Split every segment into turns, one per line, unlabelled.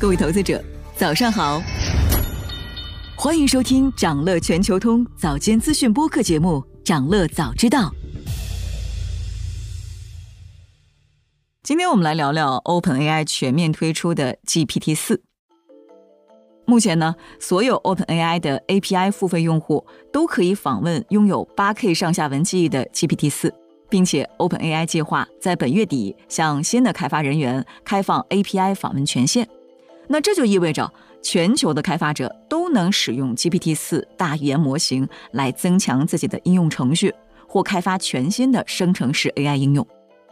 各位投资者，早上好，欢迎收听长乐全球通早间资讯播客节目《长乐早知道》。今天我们来聊聊 OpenAI 全面推出的 GPT 四。目前呢，所有 OpenAI 的 API 付费用户都可以访问拥有 8K 上下文记忆的 GPT 四。并且，OpenAI 计划在本月底向新的开发人员开放 API 访问权限。那这就意味着，全球的开发者都能使用 GPT-4 大语言模型来增强自己的应用程序，或开发全新的生成式 AI 应用。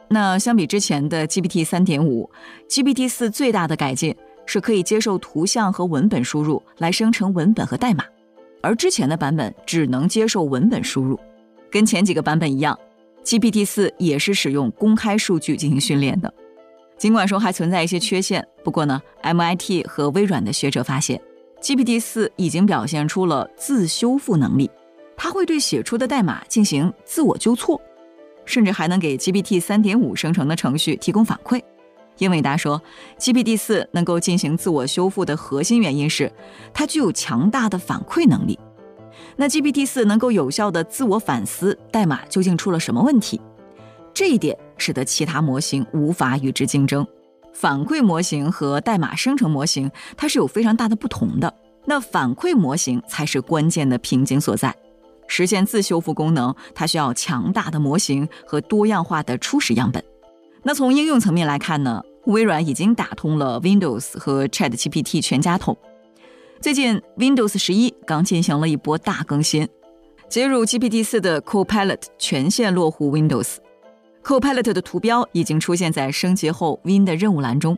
那相比之前的 GPT-3.5，GPT-4 最大的改进是可以接受图像和文本输入来生成文本和代码，而之前的版本只能接受文本输入。跟前几个版本一样。GPT 四也是使用公开数据进行训练的，尽管说还存在一些缺陷，不过呢，MIT 和微软的学者发现，GPT 四已经表现出了自修复能力，它会对写出的代码进行自我纠错，甚至还能给 GPT 三点五生成的程序提供反馈。英伟达说，GPT 四能够进行自我修复的核心原因是它具有强大的反馈能力。那 GPT 四能够有效的自我反思代码究竟出了什么问题，这一点使得其他模型无法与之竞争。反馈模型和代码生成模型它是有非常大的不同的。那反馈模型才是关键的瓶颈所在。实现自修复功能，它需要强大的模型和多样化的初始样本。那从应用层面来看呢，微软已经打通了 Windows 和 ChatGPT 全家桶。最近，Windows 十一刚进行了一波大更新，接入 GPT 四的 Copilot 全线落户 Windows。Copilot 的图标已经出现在升级后 Win 的任务栏中，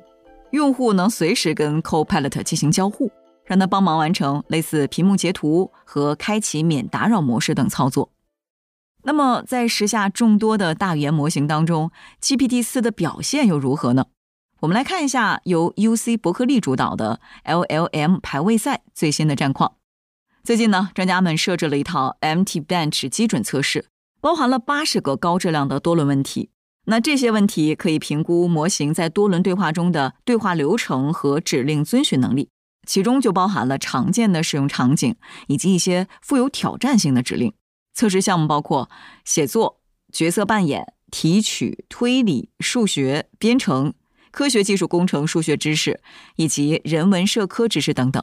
用户能随时跟 Copilot 进行交互，让它帮忙完成类似屏幕截图和开启免打扰模式等操作。那么，在时下众多的大语言模型当中，GPT 四的表现又如何呢？我们来看一下由 U C 伯克利主导的 L L M 排位赛最新的战况。最近呢，专家们设置了一套 M T Bench 基准测试，包含了八十个高质量的多轮问题。那这些问题可以评估模型在多轮对话中的对话流程和指令遵循能力，其中就包含了常见的使用场景以及一些富有挑战性的指令。测试项目包括写作、角色扮演、提取、推理、数学、编程。科学技术工程数学知识以及人文社科知识等等，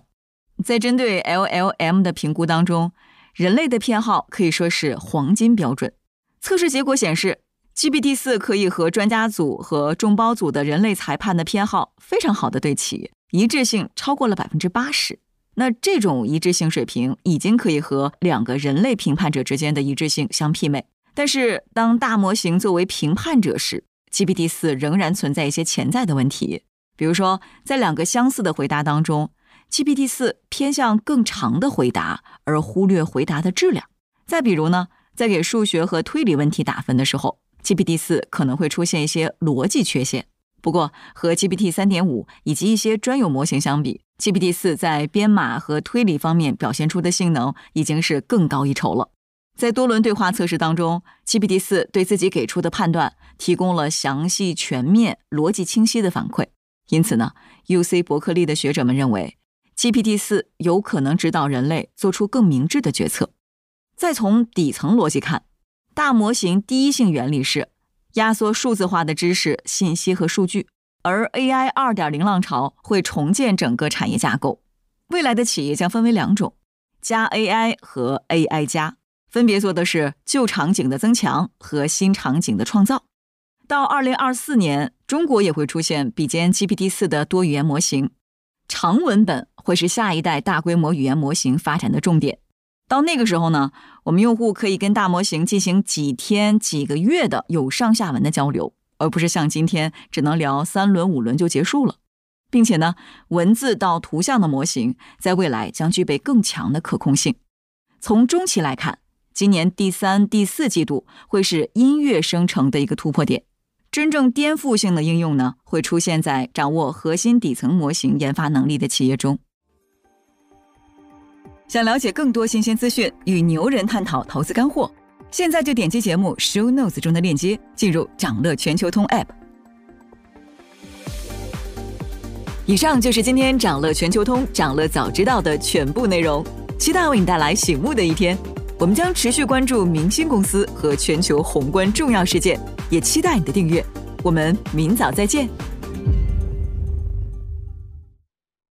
在针对 LLM 的评估当中，人类的偏好可以说是黄金标准。测试结果显示，GPT 四可以和专家组和众包组的人类裁判的偏好非常好的对齐，一致性超过了百分之八十。那这种一致性水平已经可以和两个人类评判者之间的一致性相媲美。但是，当大模型作为评判者时，GPT 四仍然存在一些潜在的问题，比如说，在两个相似的回答当中，GPT 四偏向更长的回答，而忽略回答的质量。再比如呢，在给数学和推理问题打分的时候，GPT 四可能会出现一些逻辑缺陷。不过，和 GPT 三点五以及一些专有模型相比，GPT 四在编码和推理方面表现出的性能已经是更高一筹了。在多轮对话测试当中，GPT 四对自己给出的判断提供了详细、全面、逻辑清晰的反馈。因此呢，U C 伯克利的学者们认为，GPT 四有可能指导人类做出更明智的决策。再从底层逻辑看，大模型第一性原理是压缩数字化的知识、信息和数据，而 AI 二点零浪潮会重建整个产业架构。未来的企业将分为两种：加 AI 和 AI 加。分别做的是旧场景的增强和新场景的创造。到二零二四年，中国也会出现比肩 GPT 四的多语言模型，长文本会是下一代大规模语言模型发展的重点。到那个时候呢，我们用户可以跟大模型进行几天、几个月的有上下文的交流，而不是像今天只能聊三轮、五轮就结束了。并且呢，文字到图像的模型在未来将具备更强的可控性。从中期来看。今年第三、第四季度会是音乐生成的一个突破点，真正颠覆性的应用呢，会出现在掌握核心底层模型研发能力的企业中。想了解更多新鲜资讯，与牛人探讨投资干货，现在就点击节目 show notes 中的链接，进入掌乐全球通 app。以上就是今天掌乐全球通、掌乐早知道的全部内容。期待为你带来醒目的一天。我们将持续关注明星公司和全球宏观重要事件，也期待你的订阅。我们明早再见。